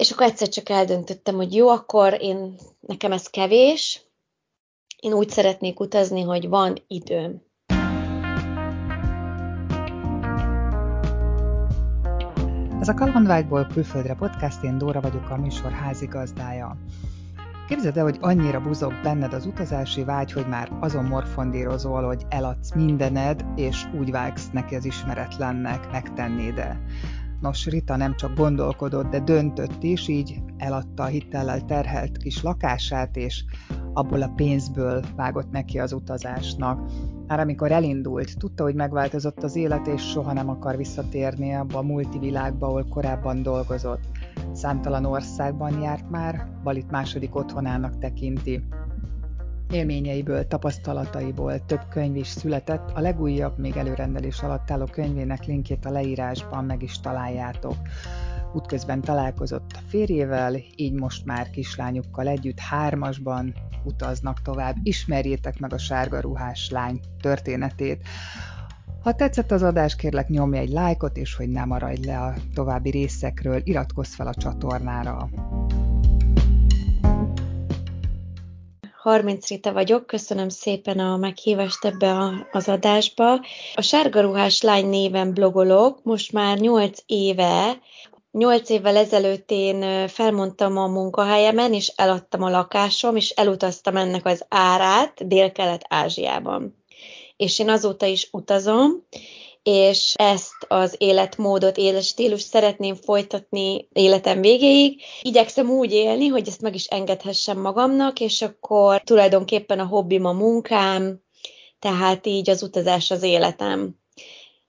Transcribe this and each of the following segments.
És akkor egyszer csak eldöntöttem, hogy jó, akkor én, nekem ez kevés, én úgy szeretnék utazni, hogy van időm. Ez a Kalandvágyból külföldre podcast, én Dóra vagyok a műsor házigazdája. Képzeld el, hogy annyira buzog benned az utazási vágy, hogy már azon morfondírozol, hogy eladsz mindened, és úgy vágsz neki az ismeretlennek, megtennéd de. Nos, Rita nem csak gondolkodott, de döntött is, így eladta a hitellel terhelt kis lakását, és abból a pénzből vágott neki az utazásnak. Már amikor elindult, tudta, hogy megváltozott az élet, és soha nem akar visszatérni abba a multivilágba, ahol korábban dolgozott. Számtalan országban járt már, Balit második otthonának tekinti. Élményeiből, tapasztalataiból több könyv is született, a legújabb, még előrendelés alatt álló könyvének linkjét a leírásban meg is találjátok. Útközben találkozott a férjével, így most már kislányukkal együtt hármasban utaznak tovább. Ismerjétek meg a sárga ruhás lány történetét. Ha tetszett az adás, kérlek nyomj egy lájkot, és hogy ne maradj le a további részekről, iratkozz fel a csatornára. 30 Rita vagyok, köszönöm szépen a meghívást ebbe az adásba. A Sárga Ruhás Lány néven blogolok, most már 8 éve, Nyolc évvel ezelőtt én felmondtam a munkahelyemen, és eladtam a lakásom, és elutaztam ennek az árát Dél-Kelet-Ázsiában. És én azóta is utazom, és ezt az életmódot, életstílus szeretném folytatni életem végéig. Igyekszem úgy élni, hogy ezt meg is engedhessem magamnak, és akkor tulajdonképpen a hobbim a munkám, tehát így az utazás az életem.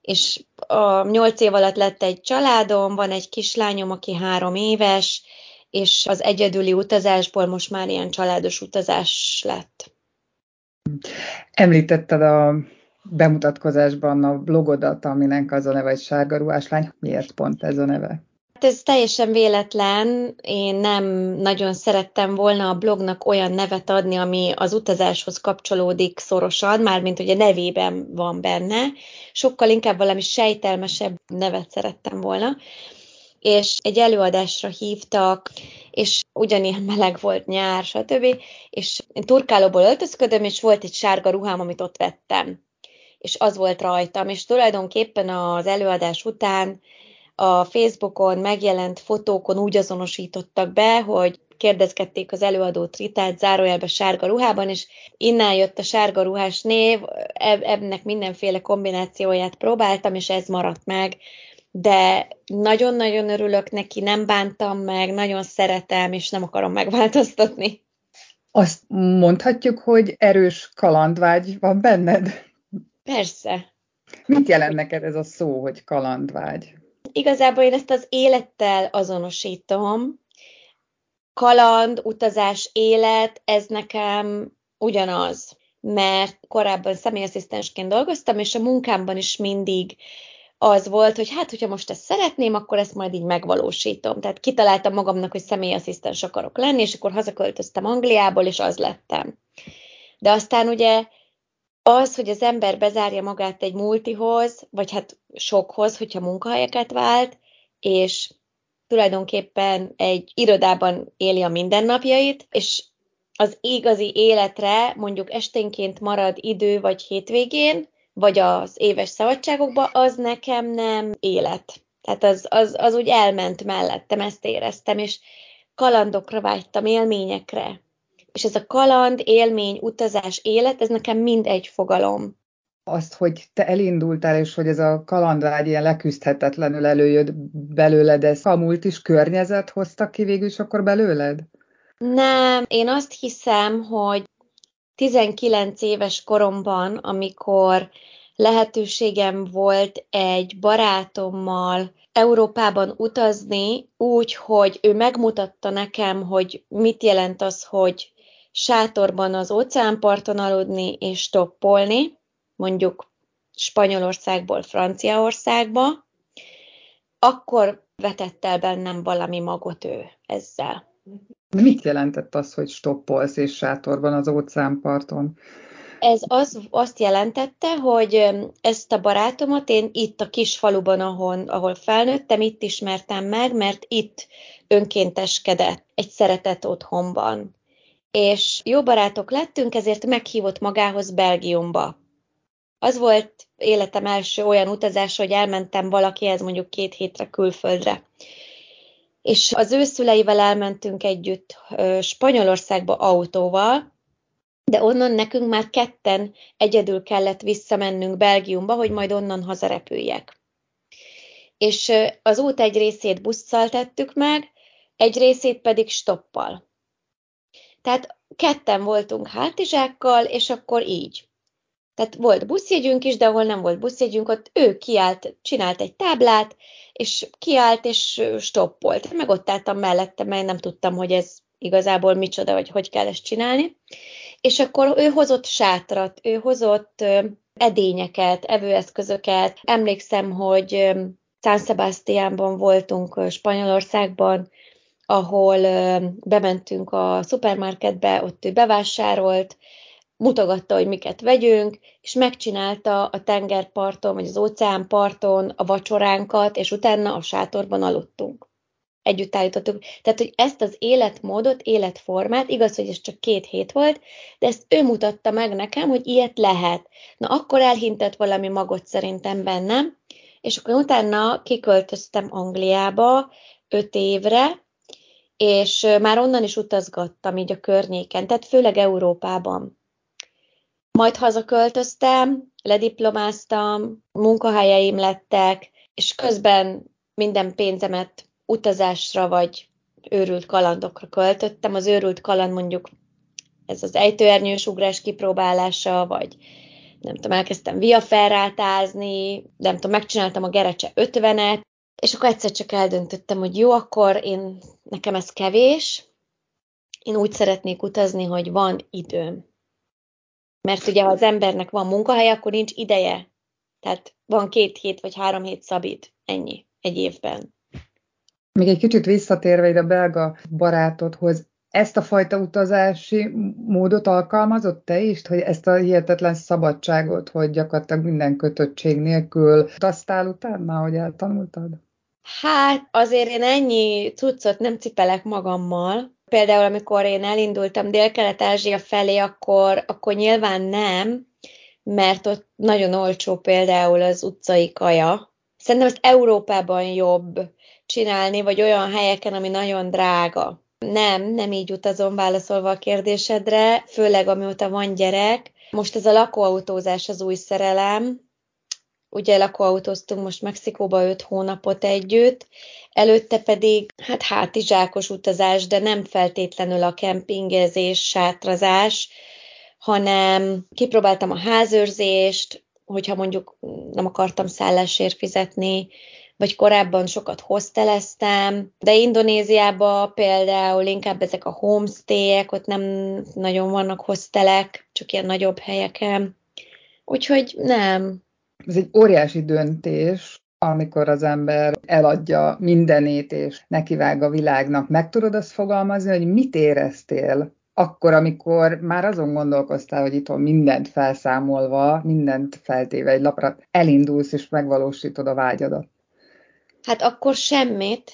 És a nyolc év alatt lett egy családom, van egy kislányom, aki három éves, és az egyedüli utazásból most már ilyen családos utazás lett. Említetted a bemutatkozásban a blogodat, aminek az a neve, hogy Sárga Ruháslány. Miért pont ez a neve? Hát ez teljesen véletlen. Én nem nagyon szerettem volna a blognak olyan nevet adni, ami az utazáshoz kapcsolódik szorosan, mármint a nevében van benne. Sokkal inkább valami sejtelmesebb nevet szerettem volna és egy előadásra hívtak, és ugyanilyen meleg volt nyár, stb. És én turkálóból öltözködöm, és volt egy sárga ruhám, amit ott vettem és az volt rajtam, és tulajdonképpen az előadás után a Facebookon megjelent fotókon úgy azonosítottak be, hogy kérdezgették az előadót Ritát zárójelbe sárga ruhában, és innen jött a sárga ruhás név, ennek mindenféle kombinációját próbáltam, és ez maradt meg, de nagyon-nagyon örülök neki, nem bántam meg, nagyon szeretem, és nem akarom megváltoztatni. Azt mondhatjuk, hogy erős kalandvágy van benned? Persze. Mit jelent neked ez a szó, hogy kalandvágy? Igazából én ezt az élettel azonosítom. Kaland, utazás, élet, ez nekem ugyanaz. Mert korábban személyasszisztensként dolgoztam, és a munkámban is mindig az volt, hogy hát, hogyha most ezt szeretném, akkor ezt majd így megvalósítom. Tehát kitaláltam magamnak, hogy személyasszisztens akarok lenni, és akkor hazaköltöztem Angliából, és az lettem. De aztán ugye az, hogy az ember bezárja magát egy multihoz, vagy hát sokhoz, hogyha munkahelyeket vált, és tulajdonképpen egy irodában éli a mindennapjait, és az igazi életre mondjuk esténként marad idő, vagy hétvégén, vagy az éves szabadságokban, az nekem nem élet. Tehát az, az, az úgy elment mellettem, ezt éreztem, és kalandokra vágytam, élményekre. És ez a kaland, élmény, utazás, élet, ez nekem mind egy fogalom. Azt, hogy te elindultál, és hogy ez a kalandvágy ilyen leküzdhetetlenül előjött belőled, ez a múlt is környezet hozta ki végül is akkor belőled? Nem, én azt hiszem, hogy 19 éves koromban, amikor lehetőségem volt egy barátommal Európában utazni, úgy, hogy ő megmutatta nekem, hogy mit jelent az, hogy sátorban az óceánparton aludni és stoppolni, mondjuk Spanyolországból Franciaországba, akkor vetett el bennem valami magot ő ezzel. Mit jelentett az, hogy stoppolsz és sátorban az óceánparton? ez az, azt jelentette, hogy ezt a barátomat én itt a kis faluban, ahol, ahol felnőttem, itt ismertem meg, mert itt önkénteskedett egy szeretett otthonban. És jó barátok lettünk, ezért meghívott magához Belgiumba. Az volt életem első olyan utazás, hogy elmentem valakihez mondjuk két hétre külföldre. És az ő szüleivel elmentünk együtt Spanyolországba autóval, de onnan nekünk már ketten egyedül kellett visszamennünk Belgiumba, hogy majd onnan hazarepüljek. És az út egy részét busszal tettük meg, egy részét pedig stoppal. Tehát ketten voltunk hátizsákkal, és akkor így. Tehát volt buszjegyünk is, de ahol nem volt buszjegyünk, ott ő kiállt, csinált egy táblát, és kiállt, és stoppolt. Meg ott álltam mellette, mert nem tudtam, hogy ez igazából micsoda, vagy hogy kell ezt csinálni. És akkor ő hozott sátrat, ő hozott edényeket, evőeszközöket. Emlékszem, hogy San Sebastiánban voltunk Spanyolországban, ahol bementünk a szupermarketbe, ott ő bevásárolt, mutogatta, hogy miket vegyünk, és megcsinálta a tengerparton, vagy az óceánparton a vacsoránkat, és utána a sátorban aludtunk. Együtt állítottuk. Tehát, hogy ezt az életmódot, életformát, igaz, hogy ez csak két hét volt, de ezt ő mutatta meg nekem, hogy ilyet lehet. Na, akkor elhintett valami magot szerintem bennem, és akkor utána kiköltöztem Angliába öt évre, és már onnan is utazgattam így a környéken, tehát főleg Európában. Majd hazaköltöztem, lediplomáztam, munkahelyeim lettek, és közben minden pénzemet utazásra vagy őrült kalandokra költöttem. Az őrült kaland mondjuk ez az ejtőernyős ugrás kipróbálása, vagy nem tudom, elkezdtem viaferrátázni, nem tudom, megcsináltam a Gerecse 50-et, és akkor egyszer csak eldöntöttem, hogy jó, akkor én, nekem ez kevés, én úgy szeretnék utazni, hogy van időm. Mert ugye, ha az embernek van munkahely, akkor nincs ideje. Tehát van két hét vagy három hét szabid, ennyi, egy évben. Még egy kicsit visszatérve ide a belga barátodhoz, ezt a fajta utazási módot alkalmazott te is, hogy ezt a hihetetlen szabadságot, hogy gyakorlatilag minden kötöttség nélkül utaztál utána, hogy eltanultad? Hát azért én ennyi cuccot nem cipelek magammal. Például amikor én elindultam Dél-Kelet-Ázsia felé, akkor, akkor nyilván nem, mert ott nagyon olcsó például az utcai kaja. Szerintem ezt Európában jobb csinálni, vagy olyan helyeken, ami nagyon drága. Nem, nem így utazom válaszolva a kérdésedre, főleg amióta van gyerek. Most ez a lakóautózás az új szerelem, ugye lakóautóztunk most Mexikóba öt hónapot együtt, előtte pedig hát hátizsákos utazás, de nem feltétlenül a kempingezés, sátrazás, hanem kipróbáltam a házőrzést, hogyha mondjuk nem akartam szállásért fizetni, vagy korábban sokat hosteleztem, de Indonéziában például inkább ezek a homestayek, ott nem nagyon vannak hostelek, csak ilyen nagyobb helyeken. Úgyhogy nem, ez egy óriási döntés, amikor az ember eladja mindenét, és nekivág a világnak. Meg tudod azt fogalmazni, hogy mit éreztél akkor, amikor már azon gondolkoztál, hogy itthon mindent felszámolva, mindent feltéve egy lapra, elindulsz és megvalósítod a vágyadat? Hát akkor semmit,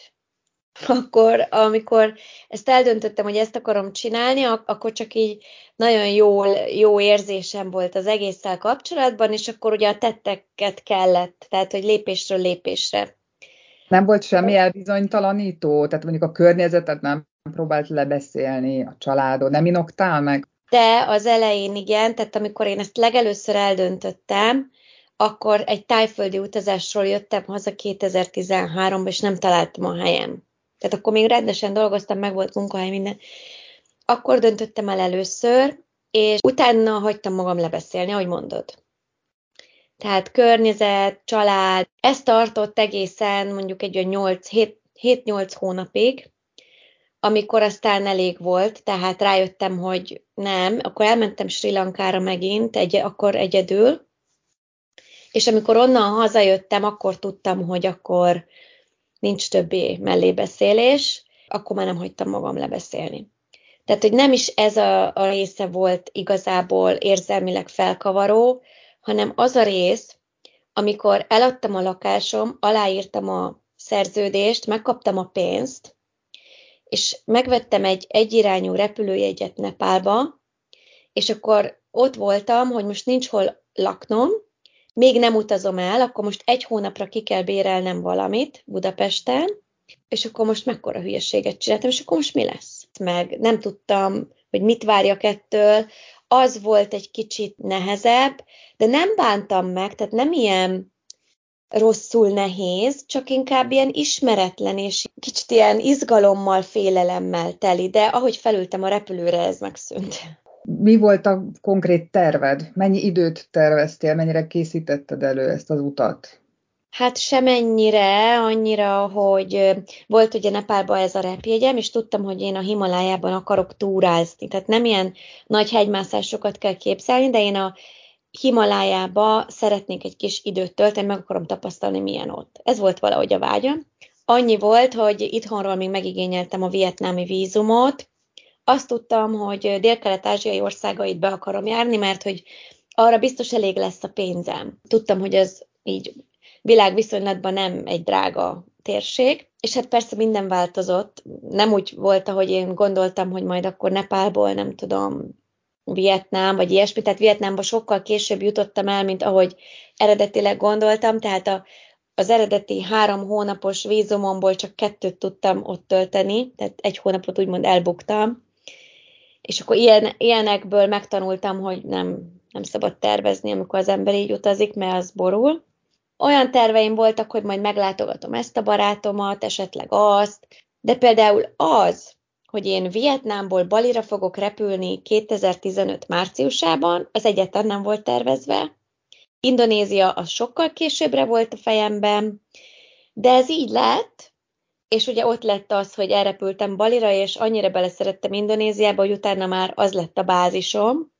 akkor, amikor ezt eldöntöttem, hogy ezt akarom csinálni, akkor csak így nagyon jó, jó érzésem volt az egésszel kapcsolatban, és akkor ugye a tetteket kellett, tehát hogy lépésről lépésre. Nem volt semmi elbizonytalanító? Tehát mondjuk a környezetet nem próbált lebeszélni, a családod, nem inoktál meg? De az elején igen, tehát amikor én ezt legelőször eldöntöttem, akkor egy tájföldi utazásról jöttem haza 2013-ban, és nem találtam a helyem. Tehát akkor még rendesen dolgoztam, meg volt munkahely, minden. Akkor döntöttem el először, és utána hagytam magam lebeszélni, ahogy mondod. Tehát környezet, család, ez tartott egészen mondjuk egy 7-8 hónapig, amikor aztán elég volt, tehát rájöttem, hogy nem, akkor elmentem Sri Lankára megint, egy, akkor egyedül, és amikor onnan hazajöttem, akkor tudtam, hogy akkor nincs többé mellébeszélés, akkor már nem hagytam magam lebeszélni. Tehát, hogy nem is ez a, a része volt igazából érzelmileg felkavaró, hanem az a rész, amikor eladtam a lakásom, aláírtam a szerződést, megkaptam a pénzt, és megvettem egy egyirányú repülőjegyet Nepálba, és akkor ott voltam, hogy most nincs hol laknom, még nem utazom el, akkor most egy hónapra ki kell bérelnem valamit Budapesten, és akkor most mekkora hülyeséget csináltam, és akkor most mi lesz? Meg nem tudtam, hogy mit várjak ettől, az volt egy kicsit nehezebb, de nem bántam meg, tehát nem ilyen rosszul nehéz, csak inkább ilyen ismeretlen és kicsit ilyen izgalommal, félelemmel teli, de ahogy felültem a repülőre, ez megszűnt. Mi volt a konkrét terved? Mennyi időt terveztél, mennyire készítetted elő ezt az utat? Hát semennyire, annyira, hogy volt ugye Nepálban ez a repjegyem, és tudtam, hogy én a Himalájában akarok túrázni. Tehát nem ilyen nagy hegymászásokat kell képzelni, de én a Himalájába szeretnék egy kis időt tölteni, meg akarom tapasztalni, milyen ott. Ez volt valahogy a vágyam. Annyi volt, hogy itthonról még megigényeltem a vietnámi vízumot. Azt tudtam, hogy dél-kelet-ázsiai országait be akarom járni, mert hogy arra biztos elég lesz a pénzem. Tudtam, hogy ez így világviszonylatban nem egy drága térség, és hát persze minden változott. Nem úgy volt, ahogy én gondoltam, hogy majd akkor Nepálból, nem tudom, Vietnám, vagy ilyesmi, tehát Vietnámba sokkal később jutottam el, mint ahogy eredetileg gondoltam, tehát a, az eredeti három hónapos vízumomból csak kettőt tudtam ott tölteni, tehát egy hónapot úgymond elbuktam, és akkor ilyen, ilyenekből megtanultam, hogy nem, nem szabad tervezni, amikor az ember így utazik, mert az borul. Olyan terveim voltak, hogy majd meglátogatom ezt a barátomat, esetleg azt, de például az, hogy én Vietnámból Balira fogok repülni 2015 márciusában, az egyetlen nem volt tervezve. Indonézia az sokkal későbbre volt a fejemben, de ez így lett, és ugye ott lett az, hogy elrepültem Balira, és annyira beleszerettem Indonéziába, hogy utána már az lett a bázisom,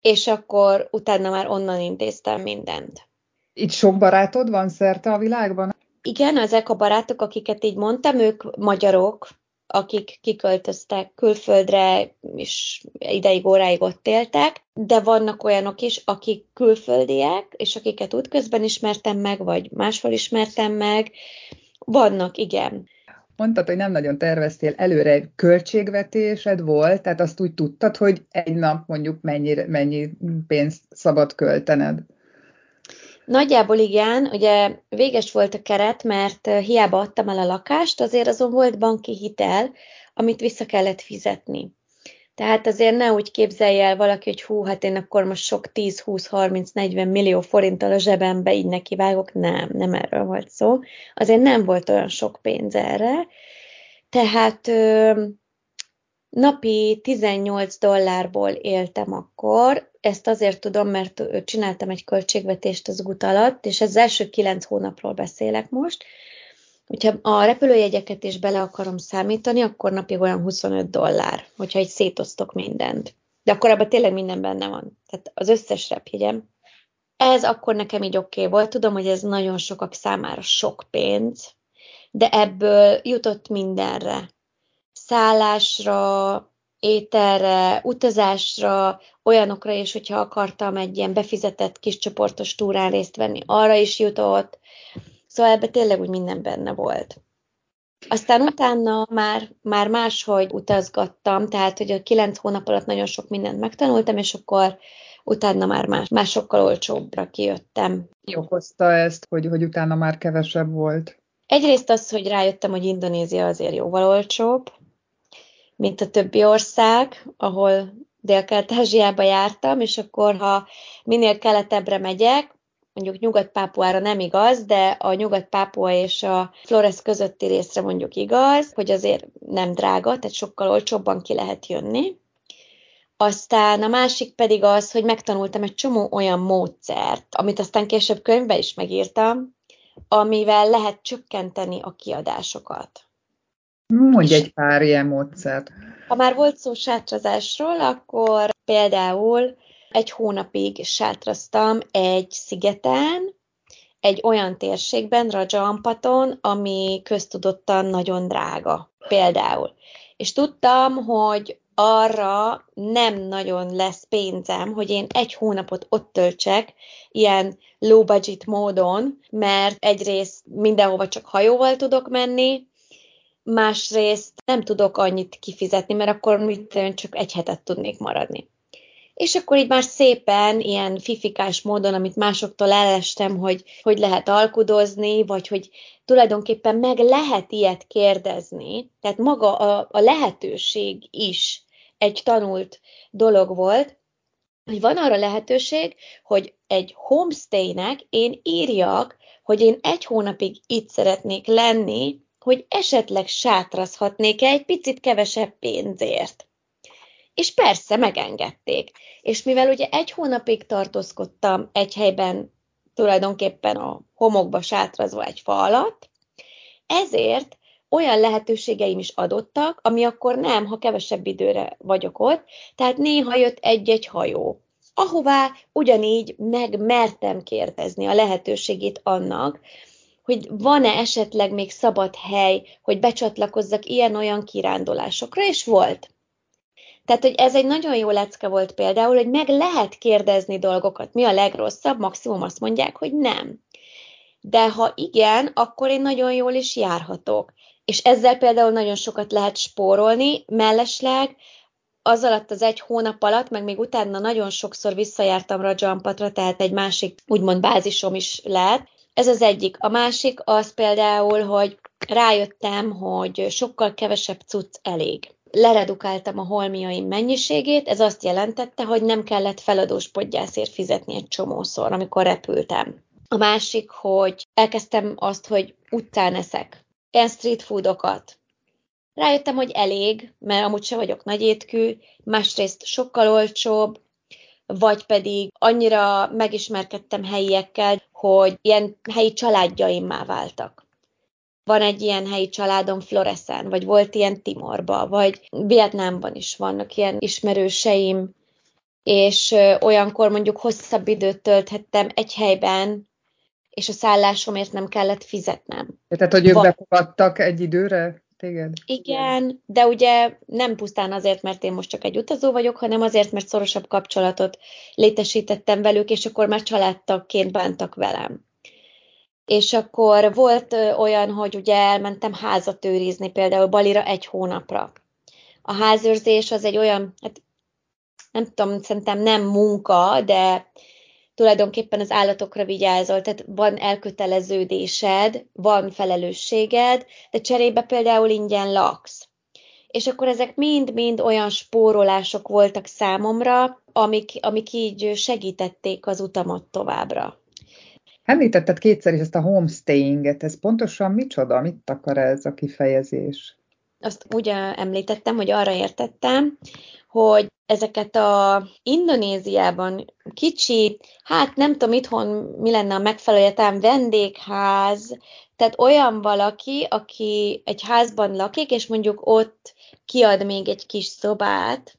és akkor utána már onnan intéztem mindent. Itt sok barátod van szerte a világban? Igen, ezek a barátok, akiket így mondtam, ők magyarok, akik kiköltöztek külföldre, és ideig, óráig ott éltek, de vannak olyanok is, akik külföldiek, és akiket útközben ismertem meg, vagy máshol ismertem meg. Vannak, igen. Mondtad, hogy nem nagyon terveztél előre, költségvetésed volt, tehát azt úgy tudtad, hogy egy nap mondjuk mennyi, mennyi pénzt szabad költened? Nagyjából igen, ugye véges volt a keret, mert hiába adtam el a lakást, azért azon volt banki hitel, amit vissza kellett fizetni. Tehát azért ne úgy képzelje el valaki, hogy hú, hát én akkor most sok 10, 20, 30, 40 millió forinttal a zsebembe így nekivágok. Nem, nem erről volt szó. Azért nem volt olyan sok pénz erre. Tehát napi 18 dollárból éltem akkor, ezt azért tudom, mert csináltam egy költségvetést az út alatt, és ez az első 9 hónapról beszélek most. Hogyha a repülőjegyeket is bele akarom számítani, akkor napi olyan 25 dollár, hogyha egy szétosztok mindent. De akkor abban tényleg minden benne van. Tehát az összes repjegyem. Ez akkor nekem így oké okay volt. Tudom, hogy ez nagyon sokak számára sok pénz, de ebből jutott mindenre szállásra, ételre, utazásra, olyanokra is, hogyha akartam egy ilyen befizetett kis csoportos túrán részt venni, arra is jutott. Szóval ebbe tényleg úgy minden benne volt. Aztán utána már, már máshogy utazgattam, tehát hogy a kilenc hónap alatt nagyon sok mindent megtanultam, és akkor utána már más, másokkal olcsóbbra kijöttem. Mi okozta ezt, hogy, hogy utána már kevesebb volt? Egyrészt az, hogy rájöttem, hogy Indonézia azért jóval olcsóbb, mint a többi ország, ahol Dél-Kelet-Ázsiába jártam, és akkor, ha minél keletebbre megyek, mondjuk Nyugat-Pápuára nem igaz, de a Nyugat-Pápua és a Flores közötti részre mondjuk igaz, hogy azért nem drága, tehát sokkal olcsóbban ki lehet jönni. Aztán a másik pedig az, hogy megtanultam egy csomó olyan módszert, amit aztán később könyvbe is megírtam, amivel lehet csökkenteni a kiadásokat. Mondj egy pár ilyen módszert. Ha már volt szó sátrazásról, akkor például egy hónapig sátraztam egy szigeten, egy olyan térségben, Raja Ampaton, ami köztudottan nagyon drága. Például. És tudtam, hogy arra nem nagyon lesz pénzem, hogy én egy hónapot ott töltsek, ilyen low budget módon, mert egyrészt mindenhova csak hajóval tudok menni, másrészt nem tudok annyit kifizetni, mert akkor mit csak egy hetet tudnék maradni. És akkor így már szépen, ilyen fifikás módon, amit másoktól elestem, hogy hogy lehet alkudozni, vagy hogy tulajdonképpen meg lehet ilyet kérdezni, tehát maga a, a lehetőség is egy tanult dolog volt, hogy van arra lehetőség, hogy egy homestaynek én írjak, hogy én egy hónapig itt szeretnék lenni, hogy esetleg sátrazhatnék -e egy picit kevesebb pénzért. És persze megengedték. És mivel ugye egy hónapig tartózkodtam egy helyben, tulajdonképpen a homokba sátrazva egy fa alatt, ezért olyan lehetőségeim is adottak, ami akkor nem, ha kevesebb időre vagyok ott, tehát néha jött egy-egy hajó, ahová ugyanígy megmertem kérdezni a lehetőségét annak, hogy van-e esetleg még szabad hely, hogy becsatlakozzak ilyen-olyan kirándulásokra, és volt. Tehát, hogy ez egy nagyon jó lecke volt például, hogy meg lehet kérdezni dolgokat. Mi a legrosszabb? Maximum azt mondják, hogy nem. De ha igen, akkor én nagyon jól is járhatok. És ezzel például nagyon sokat lehet spórolni, mellesleg az alatt az egy hónap alatt, meg még utána nagyon sokszor visszajártam Rajampatra, tehát egy másik úgymond bázisom is lehet, ez az egyik. A másik az például, hogy rájöttem, hogy sokkal kevesebb cucc elég. Leredukáltam a holmiaim mennyiségét, ez azt jelentette, hogy nem kellett feladós podgyászért fizetni egy csomószor, amikor repültem. A másik, hogy elkezdtem azt, hogy utcán eszek. Ilyen street foodokat. Rájöttem, hogy elég, mert amúgy se vagyok nagy étkű, másrészt sokkal olcsóbb, vagy pedig annyira megismerkedtem helyiekkel, hogy ilyen helyi családjaimmá váltak. Van egy ilyen helyi családom Floreszen, vagy volt ilyen Timorba, vagy Vietnámban is vannak ilyen ismerőseim, és olyankor mondjuk hosszabb időt tölthettem egy helyben, és a szállásomért nem kellett fizetnem. Tehát, hogy ők befogadtak egy időre? téged? Igen, de ugye nem pusztán azért, mert én most csak egy utazó vagyok, hanem azért, mert szorosabb kapcsolatot létesítettem velük, és akkor már családtagként bántak velem. És akkor volt olyan, hogy ugye elmentem házat őrizni, például Balira egy hónapra. A házőrzés az egy olyan, hát nem tudom, szerintem nem munka, de tulajdonképpen az állatokra vigyázol, tehát van elköteleződésed, van felelősséged, de cserébe például ingyen laksz. És akkor ezek mind-mind olyan spórolások voltak számomra, amik, amik így segítették az utamat továbbra. Említetted kétszer is ezt a homestayinget, ez pontosan micsoda? Mit akar ez a kifejezés? Azt úgy említettem, hogy arra értettem, hogy ezeket a Indonéziában kicsi, hát nem tudom itthon mi lenne a megfelelő, talán vendégház, tehát olyan valaki, aki egy házban lakik, és mondjuk ott kiad még egy kis szobát,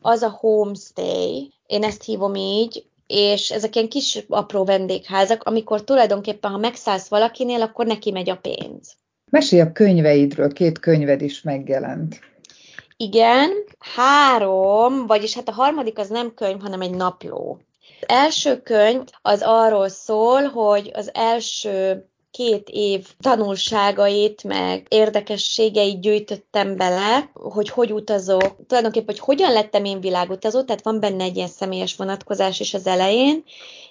az a homestay, én ezt hívom így, és ezek ilyen kis apró vendégházak, amikor tulajdonképpen, ha megszállsz valakinél, akkor neki megy a pénz. Mesélj a könyveidről, két könyved is megjelent. Igen, három, vagyis hát a harmadik az nem könyv, hanem egy napló. Az első könyv az arról szól, hogy az első két év tanulságait, meg érdekességeit gyűjtöttem bele, hogy hogy utazok, tulajdonképpen, hogy hogyan lettem én világutazó, tehát van benne egy ilyen személyes vonatkozás is az elején,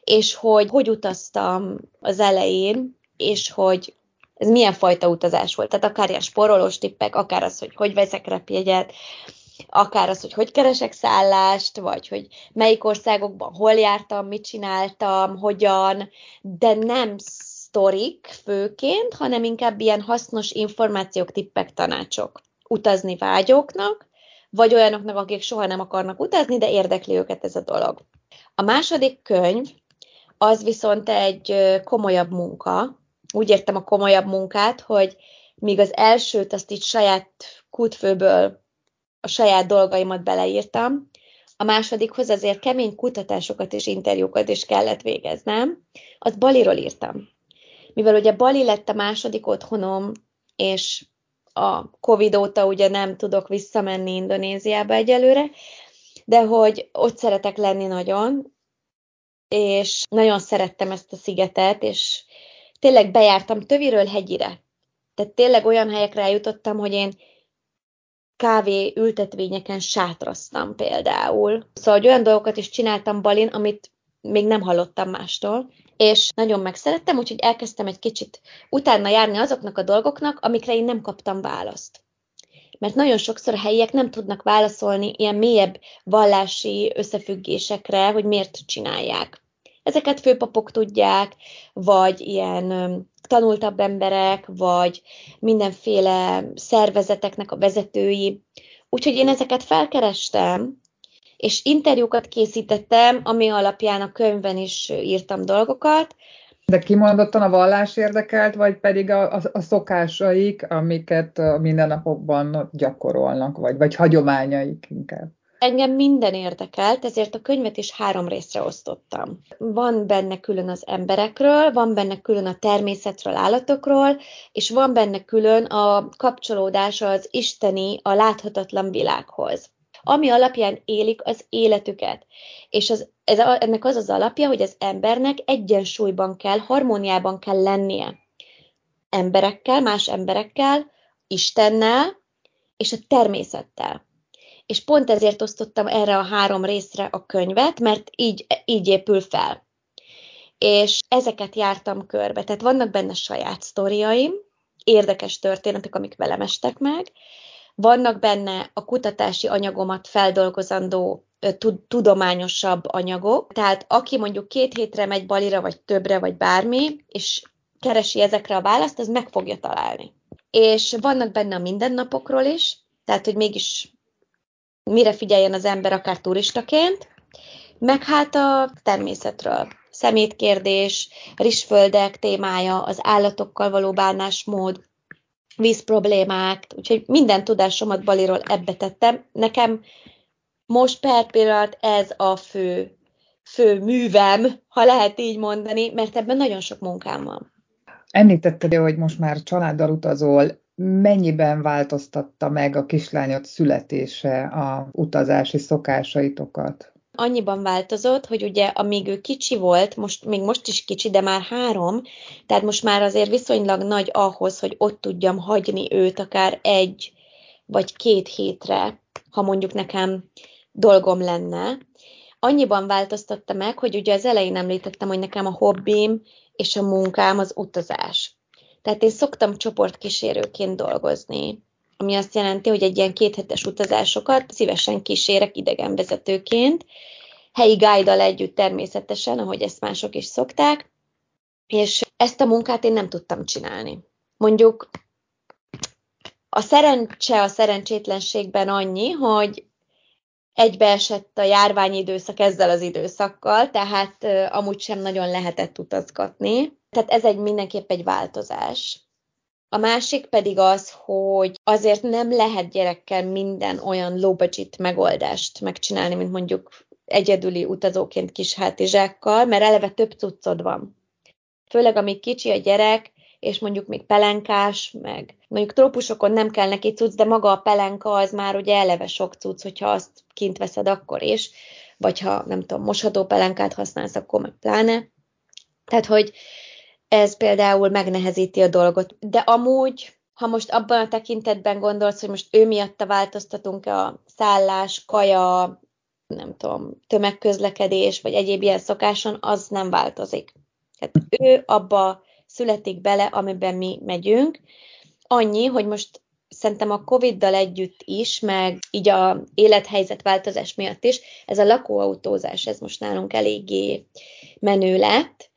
és hogy hogy utaztam az elején, és hogy ez milyen fajta utazás volt. Tehát akár ilyen sporolós tippek, akár az, hogy hogy veszek repjegyet, akár az, hogy hogy keresek szállást, vagy hogy melyik országokban hol jártam, mit csináltam, hogyan, de nem sztorik főként, hanem inkább ilyen hasznos információk, tippek, tanácsok. Utazni vágyóknak, vagy olyanoknak, akik soha nem akarnak utazni, de érdekli őket ez a dolog. A második könyv az viszont egy komolyabb munka, úgy értem a komolyabb munkát, hogy míg az elsőt azt így saját kútfőből a saját dolgaimat beleírtam, a másodikhoz azért kemény kutatásokat és interjúkat is kellett végeznem, azt Baliról írtam. Mivel ugye Bali lett a második otthonom, és a Covid óta ugye nem tudok visszamenni Indonéziába egyelőre, de hogy ott szeretek lenni nagyon, és nagyon szerettem ezt a szigetet, és tényleg bejártam töviről hegyire. Tehát tényleg olyan helyekre eljutottam, hogy én kávé ültetvényeken sátraztam például. Szóval olyan dolgokat is csináltam Balin, amit még nem hallottam mástól, és nagyon megszerettem, úgyhogy elkezdtem egy kicsit utána járni azoknak a dolgoknak, amikre én nem kaptam választ. Mert nagyon sokszor a helyiek nem tudnak válaszolni ilyen mélyebb vallási összefüggésekre, hogy miért csinálják. Ezeket főpapok tudják, vagy ilyen tanultabb emberek, vagy mindenféle szervezeteknek a vezetői. Úgyhogy én ezeket felkerestem, és interjúkat készítettem, ami alapján a könyvben is írtam dolgokat. De kimondottan a vallás érdekelt, vagy pedig a, a, a szokásaik, amiket a mindennapokban gyakorolnak, vagy, vagy hagyományaik inkább? Engem minden érdekelt, ezért a könyvet is három részre osztottam. Van benne külön az emberekről, van benne külön a természetről, állatokról, és van benne külön a kapcsolódás az isteni, a láthatatlan világhoz ami alapján élik az életüket. És az, ez, ennek az az alapja, hogy az embernek egyensúlyban kell, harmóniában kell lennie. Emberekkel, más emberekkel, Istennel és a természettel. És pont ezért osztottam erre a három részre a könyvet, mert így, így épül fel. És ezeket jártam körbe. Tehát vannak benne saját sztoriaim, érdekes történetek, amik velem estek meg, vannak benne a kutatási anyagomat feldolgozandó tudományosabb anyagok, tehát aki mondjuk két hétre megy balira, vagy többre, vagy bármi, és keresi ezekre a választ, az meg fogja találni. És vannak benne a mindennapokról is, tehát hogy mégis mire figyeljen az ember akár turistaként, meg hát a természetről. Szemétkérdés, rizsföldek témája, az állatokkal való bánásmód, vízproblémák, úgyhogy minden tudásomat Baliról ebbe tettem. Nekem most per pillanat ez a fő, fő művem, ha lehet így mondani, mert ebben nagyon sok munkám van. Említetted, hogy most már családdal utazol, mennyiben változtatta meg a kislányod születése a utazási szokásaitokat? Annyiban változott, hogy ugye amíg ő kicsi volt, most még most is kicsi, de már három, tehát most már azért viszonylag nagy ahhoz, hogy ott tudjam hagyni őt akár egy vagy két hétre, ha mondjuk nekem dolgom lenne. Annyiban változtatta meg, hogy ugye az elején említettem, hogy nekem a hobbim és a munkám az utazás. Tehát én szoktam csoportkísérőként dolgozni ami azt jelenti, hogy egy ilyen kéthetes utazásokat szívesen kísérek idegenvezetőként, helyi guide együtt természetesen, ahogy ezt mások is szokták, és ezt a munkát én nem tudtam csinálni. Mondjuk a szerencse a szerencsétlenségben annyi, hogy egybeesett a járványidőszak ezzel az időszakkal, tehát amúgy sem nagyon lehetett utazgatni. Tehát ez egy mindenképp egy változás. A másik pedig az, hogy azért nem lehet gyerekkel minden olyan low megoldást megcsinálni, mint mondjuk egyedüli utazóként kis hátizsákkal, mert eleve több cuccod van. Főleg, amíg kicsi a gyerek, és mondjuk még pelenkás, meg mondjuk trópusokon nem kell neki cucc, de maga a pelenka az már ugye eleve sok cucc, hogyha azt kint veszed akkor is, vagy ha nem tudom, mosható pelenkát használsz, akkor meg pláne. Tehát, hogy ez például megnehezíti a dolgot. De amúgy, ha most abban a tekintetben gondolsz, hogy most ő miatta változtatunk-e a szállás, kaja, nem tudom, tömegközlekedés, vagy egyéb ilyen szokáson, az nem változik. Tehát ő abba születik bele, amiben mi megyünk. Annyi, hogy most szerintem a Covid-dal együtt is, meg így a élethelyzet változás miatt is, ez a lakóautózás, ez most nálunk eléggé menő lett,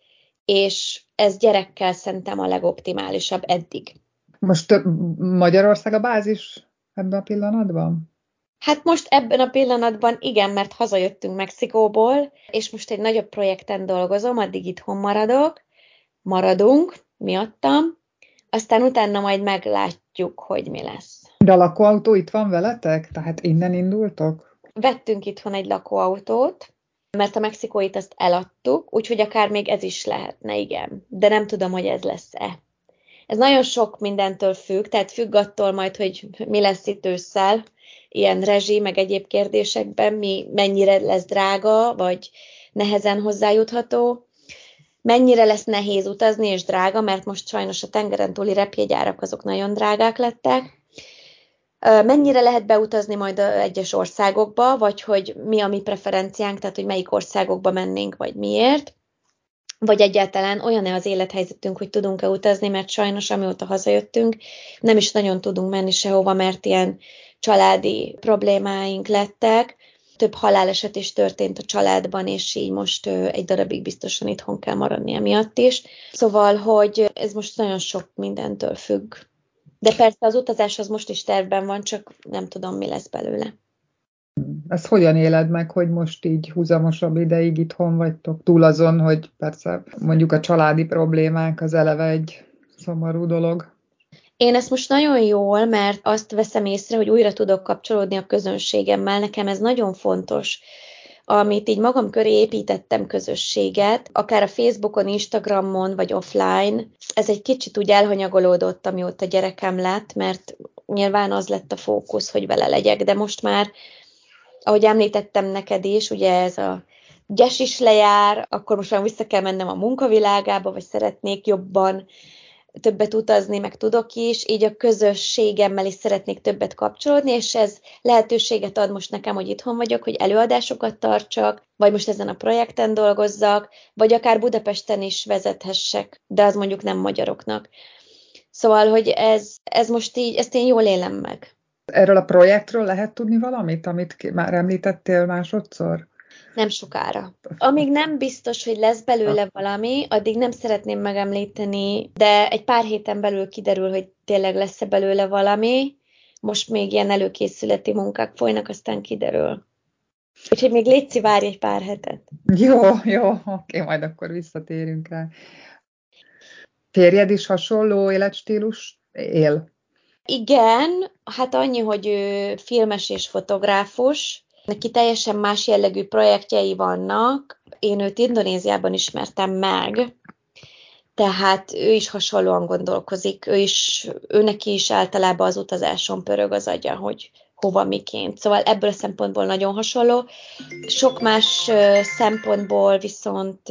és ez gyerekkel szerintem a legoptimálisabb eddig. Most Magyarország a bázis ebben a pillanatban? Hát most ebben a pillanatban igen, mert hazajöttünk Mexikóból, és most egy nagyobb projekten dolgozom, addig itthon maradok, maradunk miattam, aztán utána majd meglátjuk, hogy mi lesz. De a lakóautó itt van veletek? Tehát innen indultok? Vettünk itthon egy lakóautót, mert a mexikóit azt eladtuk, úgyhogy akár még ez is lehetne, igen. De nem tudom, hogy ez lesz-e. Ez nagyon sok mindentől függ, tehát függ attól majd, hogy mi lesz itt ősszel, ilyen rezsi, meg egyéb kérdésekben, mi mennyire lesz drága, vagy nehezen hozzájutható, mennyire lesz nehéz utazni és drága, mert most sajnos a tengeren túli repjegyárak azok nagyon drágák lettek, Mennyire lehet beutazni majd egyes országokba, vagy hogy mi a mi preferenciánk, tehát hogy melyik országokba mennénk, vagy miért, vagy egyáltalán olyan-e az élethelyzetünk, hogy tudunk-e utazni, mert sajnos amióta hazajöttünk, nem is nagyon tudunk menni sehova, mert ilyen családi problémáink lettek, több haláleset is történt a családban, és így most egy darabig biztosan itthon kell maradni emiatt is. Szóval, hogy ez most nagyon sok mindentől függ. De persze az utazás az most is tervben van, csak nem tudom, mi lesz belőle. Ezt hogyan éled meg, hogy most így húzamosabb ideig itthon vagytok? Túl azon, hogy persze mondjuk a családi problémák az eleve egy szomorú dolog. Én ezt most nagyon jól, mert azt veszem észre, hogy újra tudok kapcsolódni a közönségemmel. Nekem ez nagyon fontos amit így magam köré építettem közösséget, akár a Facebookon, Instagramon, vagy offline, ez egy kicsit úgy elhanyagolódott, amióta gyerekem lett, mert nyilván az lett a fókusz, hogy vele legyek, de most már, ahogy említettem neked is, ugye ez a gyes is lejár, akkor most már vissza kell mennem a munkavilágába, vagy szeretnék jobban többet utazni, meg tudok is, így a közösségemmel is szeretnék többet kapcsolódni, és ez lehetőséget ad most nekem, hogy itthon vagyok, hogy előadásokat tartsak, vagy most ezen a projekten dolgozzak, vagy akár Budapesten is vezethessek, de az mondjuk nem magyaroknak. Szóval, hogy ez, ez most így, ezt én jól élem meg. Erről a projektről lehet tudni valamit, amit már említettél másodszor? Nem sokára. Amíg nem biztos, hogy lesz belőle valami, addig nem szeretném megemlíteni, de egy pár héten belül kiderül, hogy tényleg lesz-e belőle valami. Most még ilyen előkészületi munkák folynak, aztán kiderül. Úgyhogy még létszi, várj egy pár hetet. Jó, jó, oké, majd akkor visszatérünk rá. Férjed is hasonló életstílus él? Igen, hát annyi, hogy ő filmes és fotográfus, Neki teljesen más jellegű projektjei vannak. Én őt Indonéziában ismertem meg, tehát ő is hasonlóan gondolkozik, ő is, őnek is általában az utazáson pörög az agya, hogy hova, miként. Szóval ebből a szempontból nagyon hasonló. Sok más szempontból viszont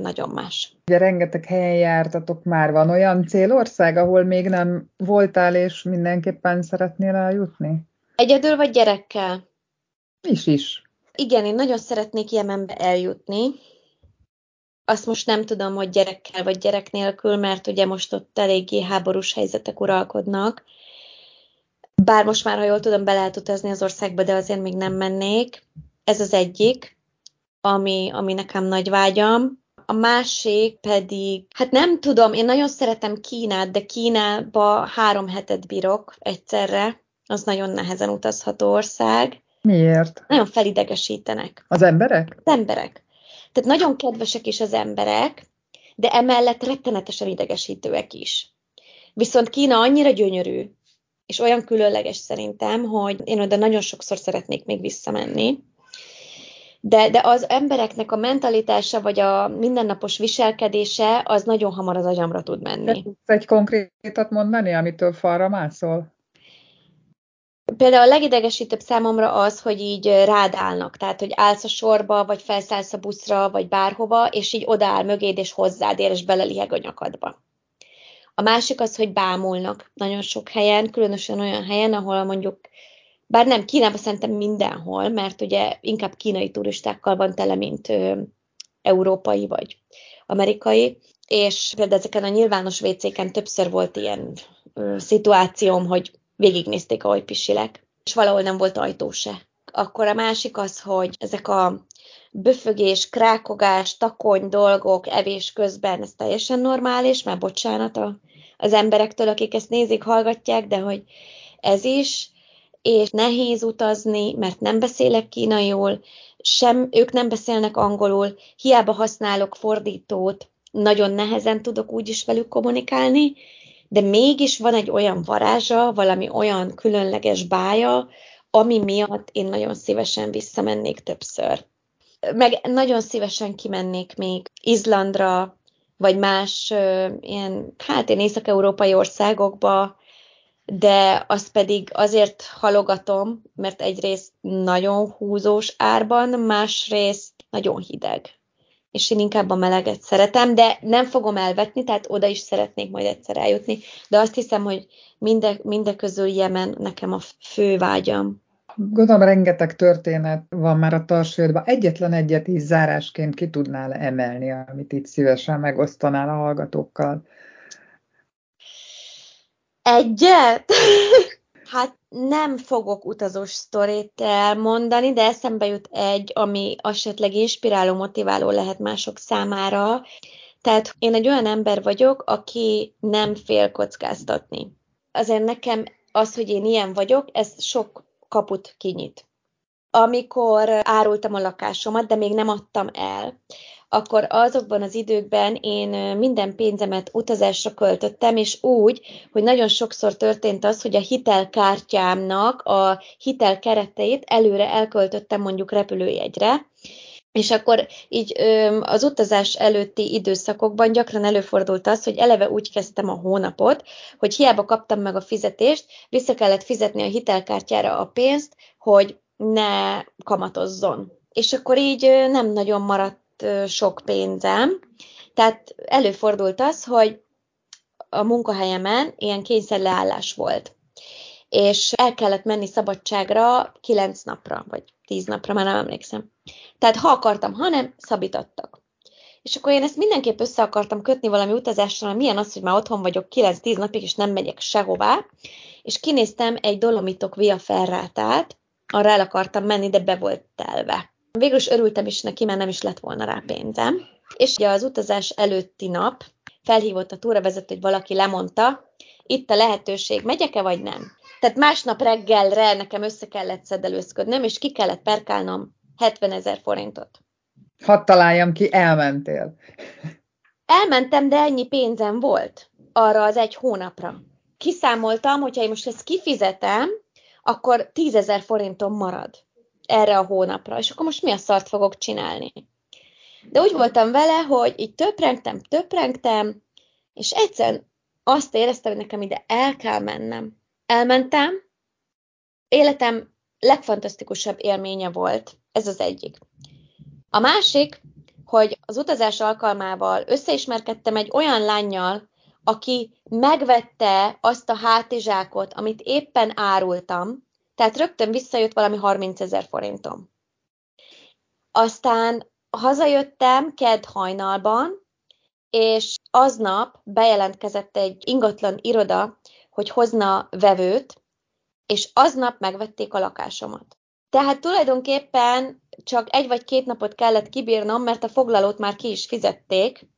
nagyon más. Ugye rengeteg helyen jártatok már. Van olyan célország, ahol még nem voltál, és mindenképpen szeretnél eljutni? Egyedül vagy gyerekkel? Is is. Igen, én nagyon szeretnék Jemenbe eljutni. Azt most nem tudom, hogy gyerekkel vagy gyerek nélkül, mert ugye most ott eléggé háborús helyzetek uralkodnak. Bár most már, ha jól tudom, be lehet utazni az országba, de azért még nem mennék. Ez az egyik, ami, ami nekem nagy vágyam. A másik pedig, hát nem tudom, én nagyon szeretem Kínát, de Kínába három hetet bírok egyszerre. Az nagyon nehezen utazható ország. Miért? Nagyon felidegesítenek. Az emberek? Az emberek. Tehát nagyon kedvesek is az emberek, de emellett rettenetesen idegesítőek is. Viszont Kína annyira gyönyörű, és olyan különleges szerintem, hogy én oda nagyon sokszor szeretnék még visszamenni. De, de az embereknek a mentalitása, vagy a mindennapos viselkedése, az nagyon hamar az agyamra tud menni. tudsz egy konkrétat mondani, amitől falra mászol? Például a legidegesítőbb számomra az, hogy így rád állnak, tehát hogy állsz a sorba, vagy felszállsz a buszra, vagy bárhova, és így odaáll mögéd, és hozzád ér, és beleliheg a nyakadba. A másik az, hogy bámulnak nagyon sok helyen, különösen olyan helyen, ahol mondjuk, bár nem Kínában szerintem mindenhol, mert ugye inkább kínai turistákkal van tele, mint ö, európai vagy amerikai, és például ezeken a nyilvános vécéken többször volt ilyen ö, szituációm, hogy végignézték, ahogy pisilek, és valahol nem volt ajtó se. Akkor a másik az, hogy ezek a böfögés, krákogás, takony dolgok evés közben, ez teljesen normális, már bocsánat a, az emberektől, akik ezt nézik, hallgatják, de hogy ez is, és nehéz utazni, mert nem beszélek kínaiul, sem ők nem beszélnek angolul, hiába használok fordítót, nagyon nehezen tudok úgy is velük kommunikálni, de mégis van egy olyan varázsa, valami olyan különleges bája, ami miatt én nagyon szívesen visszamennék többször. Meg nagyon szívesen kimennék még Izlandra, vagy más ilyen, hát én észak-európai országokba, de azt pedig azért halogatom, mert egyrészt nagyon húzós árban, másrészt nagyon hideg. És én inkább a meleget szeretem, de nem fogom elvetni, tehát oda is szeretnék majd egyszer eljutni, de azt hiszem, hogy minde, mindeközül Jemen nekem a fő vágyam. Gondolom, rengeteg történet van már a tarsődben. Egyetlen egyet is zárásként ki tudnál emelni, amit itt szívesen megosztanál a hallgatókkal? Egyet? hát nem fogok utazós sztorit elmondani, de eszembe jut egy, ami esetleg inspiráló, motiváló lehet mások számára. Tehát én egy olyan ember vagyok, aki nem fél kockáztatni. Azért nekem az, hogy én ilyen vagyok, ez sok kaput kinyit. Amikor árultam a lakásomat, de még nem adtam el, akkor azokban az időkben én minden pénzemet utazásra költöttem, és úgy, hogy nagyon sokszor történt az, hogy a hitelkártyámnak a hitel kereteit előre elköltöttem mondjuk repülőjegyre, és akkor így az utazás előtti időszakokban gyakran előfordult az, hogy eleve úgy kezdtem a hónapot, hogy hiába kaptam meg a fizetést, vissza kellett fizetni a hitelkártyára a pénzt, hogy ne kamatozzon. És akkor így nem nagyon maradt sok pénzem. Tehát előfordult az, hogy a munkahelyemen ilyen kényszerleállás volt és el kellett menni szabadságra kilenc napra, vagy tíz napra, már nem emlékszem. Tehát ha akartam, ha nem, szabítottak. És akkor én ezt mindenképp össze akartam kötni valami utazással, milyen az, hogy már otthon vagyok 9-10 napig, és nem megyek sehová, és kinéztem egy Dolomitok Via Ferrátát, arra el akartam menni, de be volt telve. Végül is örültem is neki, mert nem is lett volna rá pénzem. És ugye az utazás előtti nap felhívott a túravezető, hogy valaki lemondta, itt a lehetőség, megyek-e vagy nem? Tehát másnap reggelre nekem össze kellett szedelőzködnöm, és ki kellett perkálnom 70 ezer forintot. Hadd találjam ki, elmentél. Elmentem, de ennyi pénzem volt arra az egy hónapra. Kiszámoltam, hogyha én most ezt kifizetem, akkor 10 ezer forintom marad erre a hónapra, és akkor most mi a szart fogok csinálni? De úgy voltam vele, hogy így töprengtem, töprengtem, és egyszerűen azt éreztem, hogy nekem ide el kell mennem. Elmentem, életem legfantasztikusabb élménye volt, ez az egyik. A másik, hogy az utazás alkalmával összeismerkedtem egy olyan lányjal, aki megvette azt a hátizsákot, amit éppen árultam, tehát rögtön visszajött valami 30 ezer forintom. Aztán hazajöttem kedd hajnalban, és aznap bejelentkezett egy ingatlan iroda, hogy hozna vevőt, és aznap megvették a lakásomat. Tehát tulajdonképpen csak egy vagy két napot kellett kibírnom, mert a foglalót már ki is fizették,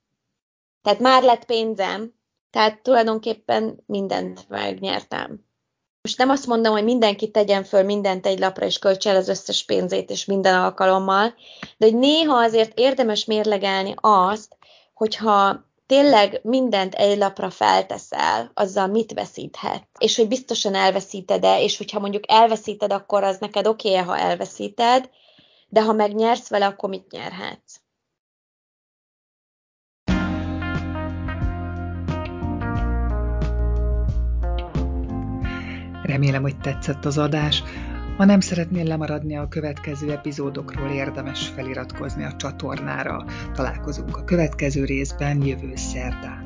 tehát már lett pénzem, tehát tulajdonképpen mindent megnyertem. Most nem azt mondom, hogy mindenki tegyen föl mindent egy lapra, és költse el az összes pénzét, és minden alkalommal, de hogy néha azért érdemes mérlegelni azt, hogyha tényleg mindent egy lapra felteszel, azzal mit veszíthet, és hogy biztosan elveszíted-e, és hogyha mondjuk elveszíted, akkor az neked oké ha elveszíted, de ha megnyersz vele, akkor mit nyerhetsz? Remélem, hogy tetszett az adás. Ha nem szeretnél lemaradni a következő epizódokról, érdemes feliratkozni a csatornára. Találkozunk a következő részben jövő szerdán.